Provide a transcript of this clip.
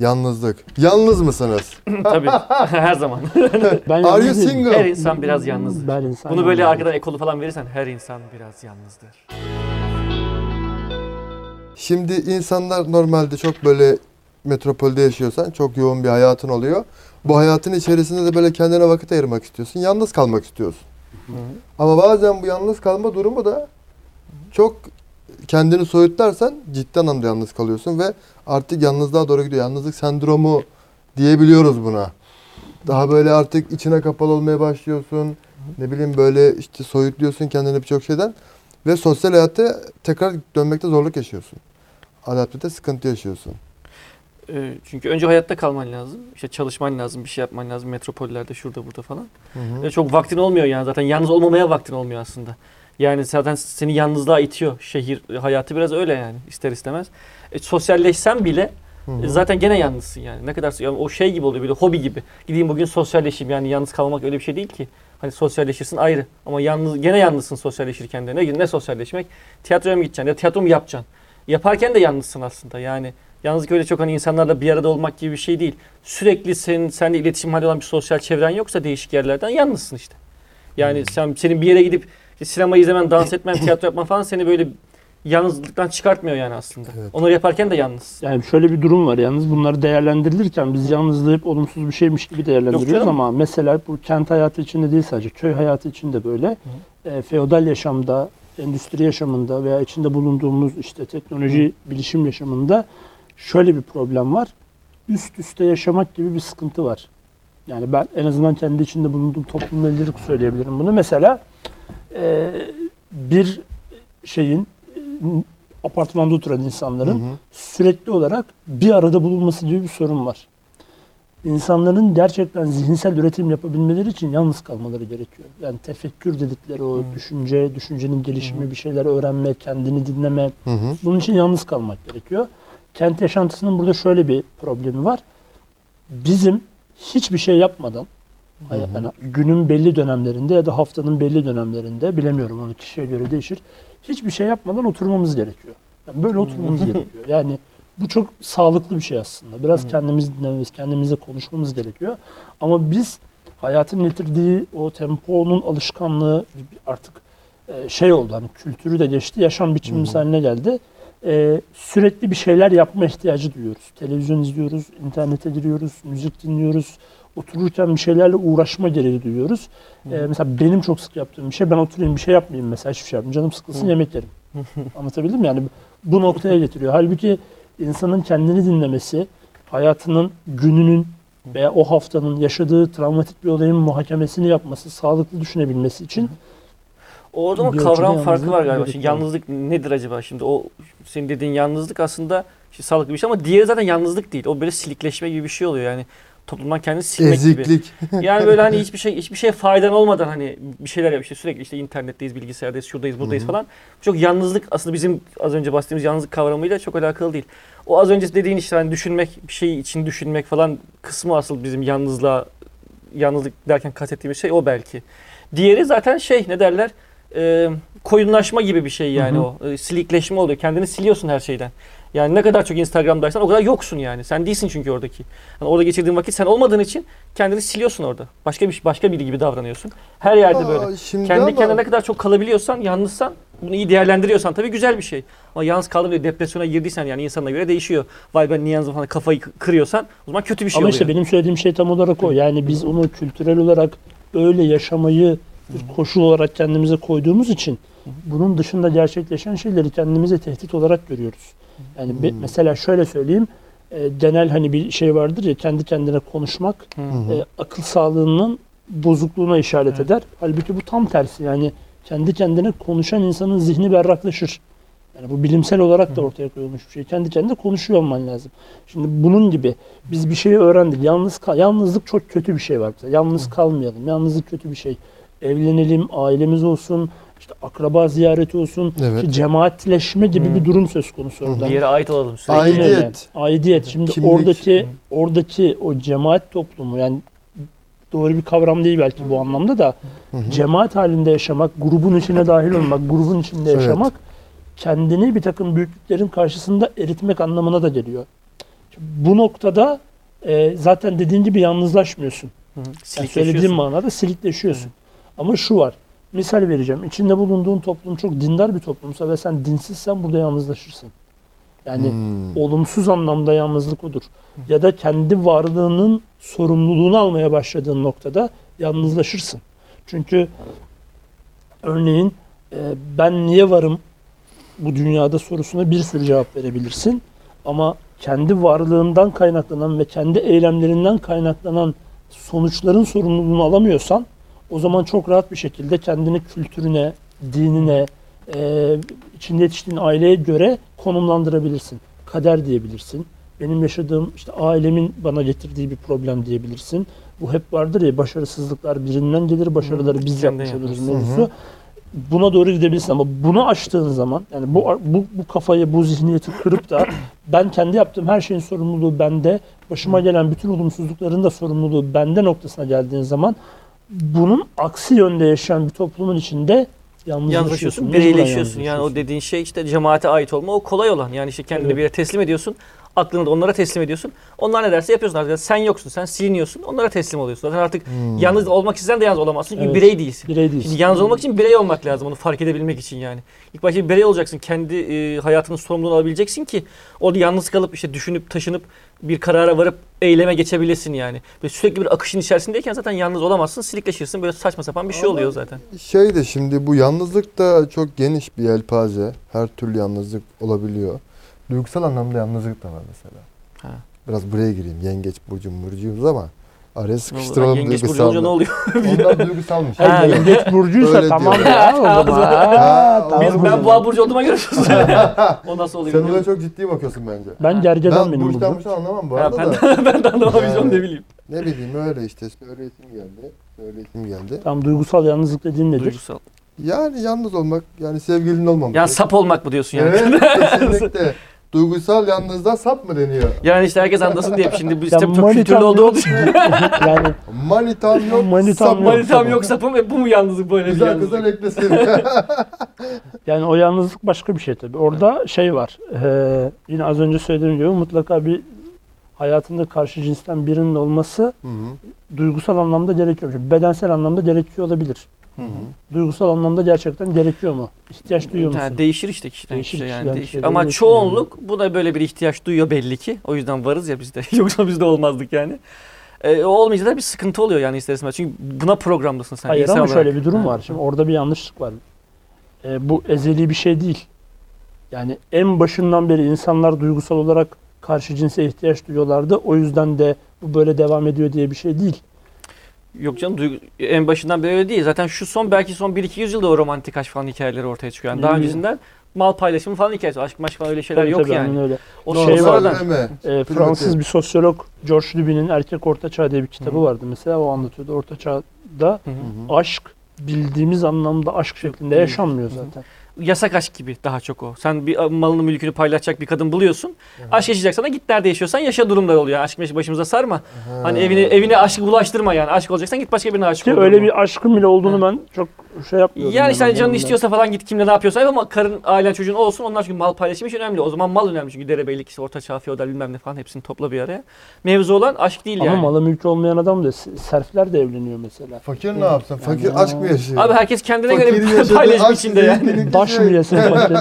Yalnızlık. Yalnız mısınız? Tabii. Her zaman. Ben Are you single? her insan biraz yalnızdır. Ben insan Bunu böyle arkadan ekolu falan verirsen her insan biraz yalnızdır. Şimdi insanlar normalde çok böyle metropolde yaşıyorsan çok yoğun bir hayatın oluyor. Bu hayatın içerisinde de böyle kendine vakit ayırmak istiyorsun. Yalnız kalmak istiyorsun. Ama bazen bu yalnız kalma durumu da çok kendini soyutlarsan ciddi anlamda yalnız kalıyorsun ve artık yalnızlığa doğru gidiyor. Yalnızlık sendromu diyebiliyoruz buna. Daha böyle artık içine kapalı olmaya başlıyorsun. Ne bileyim böyle işte soyutluyorsun kendini birçok şeyden. Ve sosyal hayatta tekrar dönmekte zorluk yaşıyorsun. Adaptede sıkıntı yaşıyorsun. Ee, Çünkü önce hayatta kalman lazım. İşte çalışman lazım, bir şey yapman lazım. Metropollerde şurada burada falan. Ve çok vaktin olmuyor yani zaten. Yalnız olmamaya vaktin olmuyor aslında. Yani zaten seni yalnızlığa itiyor. Şehir hayatı biraz öyle yani ister istemez. E, sosyalleşsen bile Hı e, zaten gene yalnızsın yani. Ne kadar yani o şey gibi oluyor böyle hobi gibi. Gideyim bugün sosyalleşeyim yani yalnız kalmak öyle bir şey değil ki. Hani sosyalleşirsin ayrı ama yalnız gene yalnızsın sosyalleşirken de. Ne, ne sosyalleşmek? Tiyatroya mı gideceksin ya tiyatro mu yapacaksın? Yaparken de yalnızsın aslında yani. Yalnızlık öyle çok hani insanlarla bir arada olmak gibi bir şey değil. Sürekli senin seninle iletişim halinde olan bir sosyal çevren yoksa değişik yerlerden yalnızsın işte. Yani sen senin bir yere gidip işte sinema izlemen, dans etmen, tiyatro yapman falan seni böyle yalnızlıktan çıkartmıyor yani aslında. Evet. Onları yaparken de yalnız. Yani şöyle bir durum var yalnız bunları değerlendirilirken biz yalnızlığı hep olumsuz bir şeymiş gibi değerlendiriyoruz ama mesela bu kent hayatı içinde değil sadece köy hayatı içinde böyle e, feodal yaşamda, endüstri yaşamında veya içinde bulunduğumuz işte teknoloji, bilişim yaşamında şöyle bir problem var. Üst üste yaşamak gibi bir sıkıntı var. Yani ben en azından kendi içinde bulunduğum toplumla ilgili söyleyebilirim bunu. Mesela e, bir şeyin apartmanda oturan insanların Hı hı. sürekli olarak bir arada bulunması gibi bir sorun var. İnsanların gerçekten zihinsel üretim yapabilmeleri için yalnız kalmaları gerekiyor. Yani tefekkür dedikleri o düşünce, düşüncenin gelişimi, bir şeyler öğrenme, kendini dinleme. Hı hı. Bunun için yalnız kalmak gerekiyor. Kent yaşantısının burada şöyle bir problemi var. Bizim hiçbir şey yapmadan, yani günün belli dönemlerinde ya da haftanın belli dönemlerinde, bilemiyorum onu kişiye göre değişir. Hiçbir şey yapmadan oturmamız gerekiyor. Yani böyle oturmamız gerekiyor. Yani bu çok sağlıklı bir şey aslında. Biraz kendimizi dinlememiz, kendimize konuşmamız gerekiyor. Ama biz hayatın getirdiği o temponun alışkanlığı artık e, şey oldu hani kültürü de geçti, yaşam biçimimiz haline geldi. E, sürekli bir şeyler yapma ihtiyacı duyuyoruz. Televizyon izliyoruz, internete giriyoruz, müzik dinliyoruz. Otururken bir şeylerle uğraşma gereği duyuyoruz. E, mesela benim çok sık yaptığım bir şey, ben oturayım bir şey yapmayayım mesela hiçbir şey yapmayayım. Canım sıkılsın yemek yerim. Anlatabildim mi? Yani bu noktaya getiriyor. Halbuki insanın kendini dinlemesi, hayatının, gününün veya o haftanın yaşadığı travmatik bir olayın muhakemesini yapması, sağlıklı düşünebilmesi için O zaman Bir ölçüde kavram farkı var galiba. Şimdi yalnızlık nedir acaba? Şimdi o senin dediğin yalnızlık aslında işte sağlıklı bir şey ama diğeri zaten yalnızlık değil. O böyle silikleşme gibi bir şey oluyor yani. Toplumdan kendini silmek gibi. Eziklik. Yani böyle hani hiçbir şey hiçbir şeye faydan olmadan hani bir şeyler yap işte sürekli işte internetteyiz, bilgisayardayız, şuradayız, buradayız falan. Çok yalnızlık aslında bizim az önce bahsettiğimiz yalnızlık kavramıyla çok alakalı değil. O az önce dediğin işte hani düşünmek, bir şey için düşünmek falan kısmı asıl bizim yalnızlığa yalnızlık derken kastettiğimiz şey o belki. Diğeri zaten şey ne derler? Ee, koyunlaşma gibi bir şey yani Hı hı. o. Ee, silikleşme oluyor. Kendini siliyorsun her şeyden. Yani ne kadar çok Instagram'daysan o kadar yoksun yani. Sen değilsin çünkü oradaki. Yani orada geçirdiğin vakit sen olmadığın için kendini siliyorsun orada. Başka bir başka biri gibi davranıyorsun. Her yerde böyle. Aa, şimdi Kendi ama- kendine ne kadar çok kalabiliyorsan, yalnızsan, bunu iyi değerlendiriyorsan tabii güzel bir şey. Ama yalnız kaldım diye depresyona girdiysen yani insana göre değişiyor. Vay ben niye yalnızım falan kafayı kı- kırıyorsan o zaman kötü bir şey ama oluyor. işte benim söylediğim şey tam olarak o. Yani biz onu kültürel olarak öyle yaşamayı bir koşul olarak kendimize koyduğumuz için bunun dışında gerçekleşen şeyleri kendimize tehdit olarak görüyoruz. Yani be- mesela şöyle söyleyeyim. e, genel hani bir şey vardır ya kendi kendine konuşmak hı. e, akıl sağlığının bozukluğuna işaret eder. Halbuki bu tam tersi. Yani kendi kendine konuşan insanın zihni berraklaşır. Yani bu bilimsel olarak da ortaya koyulmuş bir şey. Kendi kendine konuşuyor olman lazım. Şimdi bunun gibi biz bir şeyi öğrendik. Yalnız yalnızlık çok kötü bir şey var. Mesela yalnız kalmayalım. Yalnızlık kötü bir şey. Evlenelim, ailemiz olsun, işte akraba ziyareti olsun, Evet. işte cemaatleşme gibi bir durum söz konusu orada. Bir yere ait olalım sürekli. Aidiyet. Aidiyet. Şimdi Kimlik. oradaki oradaki o cemaat toplumu yani doğru bir kavram değil belki bu anlamda da cemaat halinde yaşamak, grubun içine dahil olmak, grubun içinde Evet. yaşamak kendini bir takım büyüklüklerin karşısında eritmek anlamına da geliyor. Bu noktada e, zaten dediğin gibi yalnızlaşmıyorsun. Hı hı. Yani söylediğim manada silikleşiyorsun. Ama şu var. Misal vereceğim. İçinde bulunduğun toplum çok dindar bir toplumsa ve sen dinsizsen burada yalnızlaşırsın. Yani Hmm. olumsuz anlamda yalnızlık odur. Ya da kendi varlığının sorumluluğunu almaya başladığın noktada yalnızlaşırsın. Çünkü örneğin e, ben niye varım bu dünyada sorusuna bir sürü cevap verebilirsin. Ama kendi varlığından kaynaklanan ve kendi eylemlerinden kaynaklanan sonuçların sorumluluğunu alamıyorsan o zaman çok rahat bir şekilde kendini kültürüne, dinine, e, içinde yetiştiğin aileye göre konumlandırabilirsin. Kader diyebilirsin. Benim yaşadığım işte ailemin bana getirdiği bir problem diyebilirsin. Bu hep vardır ya başarısızlıklar birinden gelir, başarıları biz yapmış oluruz mevzusu. Buna doğru gidebilirsin ama bunu aştığın zaman yani bu bu bu kafayı, bu zihniyeti kırıp da ben kendi yaptığım her şeyin sorumluluğu bende, başıma gelen bütün olumsuzlukların da sorumluluğu bende noktasına geldiğin zaman bunun aksi yönde yaşayan bir toplumun içinde yalnızlaşıyorsun. Bireyleşiyorsun. Yani o dediğin şey işte cemaate ait olma. O kolay olan. Yani işte kendini Evet. bir yere teslim ediyorsun. Aklını da onlara teslim ediyorsun. Onlar ne derse yapıyorsun artık. Sen yoksun, sen siliniyorsun. Onlara teslim oluyorsun. Zaten artık Hmm. yalnız olmak isteyen de yalnız olamazsın. Çünkü Evet. birey değilsin. birey değilsin. Şimdi yalnız olmak için birey olmak lazım. Onu fark edebilmek için yani. İlk başta bir birey olacaksın. Kendi e, hayatının sorumluluğunu alabileceksin ki orada yalnız kalıp işte düşünüp taşınıp bir karara varıp eyleme geçebilesin yani. Ve sürekli bir akışın içerisindeyken zaten yalnız olamazsın. Silikleşirsin. Böyle saçma sapan bir şey Ama- oluyor zaten. Şey de şimdi bu yalnızlık da çok geniş bir yelpaze. Her türlü yalnızlık olabiliyor. Duygusal anlamda yalnızlık da var mesela. Ha. Biraz buraya gireyim. Yengeç burcu murcuyuz ama araya sıkıştıralım Yengeç burcu olunca duygusal. ne oluyor? Onlar duygusalmış. Ha, yengeç burcuysa Öyle tamam diyor. ya o zaman. Ha, tamam Biz, o ben boğa burcu olduğuma göre o nasıl oluyor? Sen ona çok ciddi bakıyorsun bence. Ben gergedan Ben benim burçtan burcum. burçtan anlamam bu Ha, arada ben, da. ben de Yani. ne bileyim. Ne bileyim öyle işte söyleyesim geldi. Söyleyesim geldi. Tam duygusal yalnızlık dediğin nedir? Duygusal. Yani yalnız olmak yani sevgilinin olmamak. Yani sap olmak mı diyorsun yani? Evet kesinlikle. Duygusal yalnızlığa sap mı deniyor? Yani işte herkes anlasın diye şimdi bu sistem çok kültürlü olduğu için. yani Manitam yok, Manitam sapım. yok. Manitam yok sapım ve bu mu yalnızlık böyle bir Güzel yalnızlık? kızlar eklesin. yani o yalnızlık başka bir şey tabii. Orada şey var. e, yine az önce söylediğim gibi mutlaka bir hayatında karşı cinsten birinin olması Hı hı. duygusal anlamda gerekiyor. Bedensel anlamda gerekiyor olabilir. Hı hı. Duygusal anlamda gerçekten gerekiyor mu? İhtiyaç duyuyor musun? Ha, değişir işte kişiden Değişir kişiye yani kişiden değişir. Ama çoğunluk buna böyle bir ihtiyaç duyuyor belli ki. O yüzden varız ya biz de. Yoksa biz de olmazdık yani. O olmayınca da bir sıkıntı oluyor yani ister istemez. Çünkü buna programlısın sen. Hayır ama olarak. şöyle bir durum Ha. var. Şimdi orada bir yanlışlık var. E, bu ezeli bir şey değil. Yani en başından beri insanlar duygusal olarak karşı cinse ihtiyaç duyuyorlardı. O yüzden de bu böyle devam ediyor diye bir şey değil. Yok canım duygu- en başından beri öyle değil. Zaten şu son belki son 1-2 yüzyılda o romantik aşk falan hikayeleri ortaya çıkıyor. Yani daha öncesinden mal paylaşımı falan hikayesi. Aşk maşk falan öyle şeyler Tabii yok tabii, yani. öyle. O Şey şey var. sonradan. E, Fransız bir sosyolog George Duby'nin Erkek Orta Çağ diye bir kitabı Hı. vardı. Mesela o anlatıyordu. Orta Çağ'da Hı hı. Hı hı. aşk bildiğimiz anlamda aşk şeklinde yaşanmıyor zaten. Yasak aşk gibi daha çok o. Sen bir malını mülkünü paylaşacak bir kadın buluyorsun. Aşk yaşayacaksan da git nerede yaşıyorsan yaşa durumda oluyor. Aşk başımıza sarma. Ha. Hani evine evine aşkı bulaştırma yani. Aşk olacaksan git başka birine aşık ol. öyle bir aşkın bile olduğunu ben çok şey yapmıyorum. Yani işte hani canın istiyorsa falan git kimle ne yapıyorsa yap ama karın, ailen, çocuğun olsun. Onlar çünkü mal paylaşımı için önemli. O zaman mal önemli çünkü derebeylik, işte orta çağ, feodal bilmem ne falan hepsini topla bir araya. Mevzu olan aşk değil Ama yani. malı mülkü olmayan adam da serfler de evleniyor mesela. Fakir ne yapsın? Fakir Yani- aşk mı yaşıyor? Abi herkes kendine göre Fakirin bir paylaşım içinde yani. Zevkini Daş mı kişi- yesin fakir?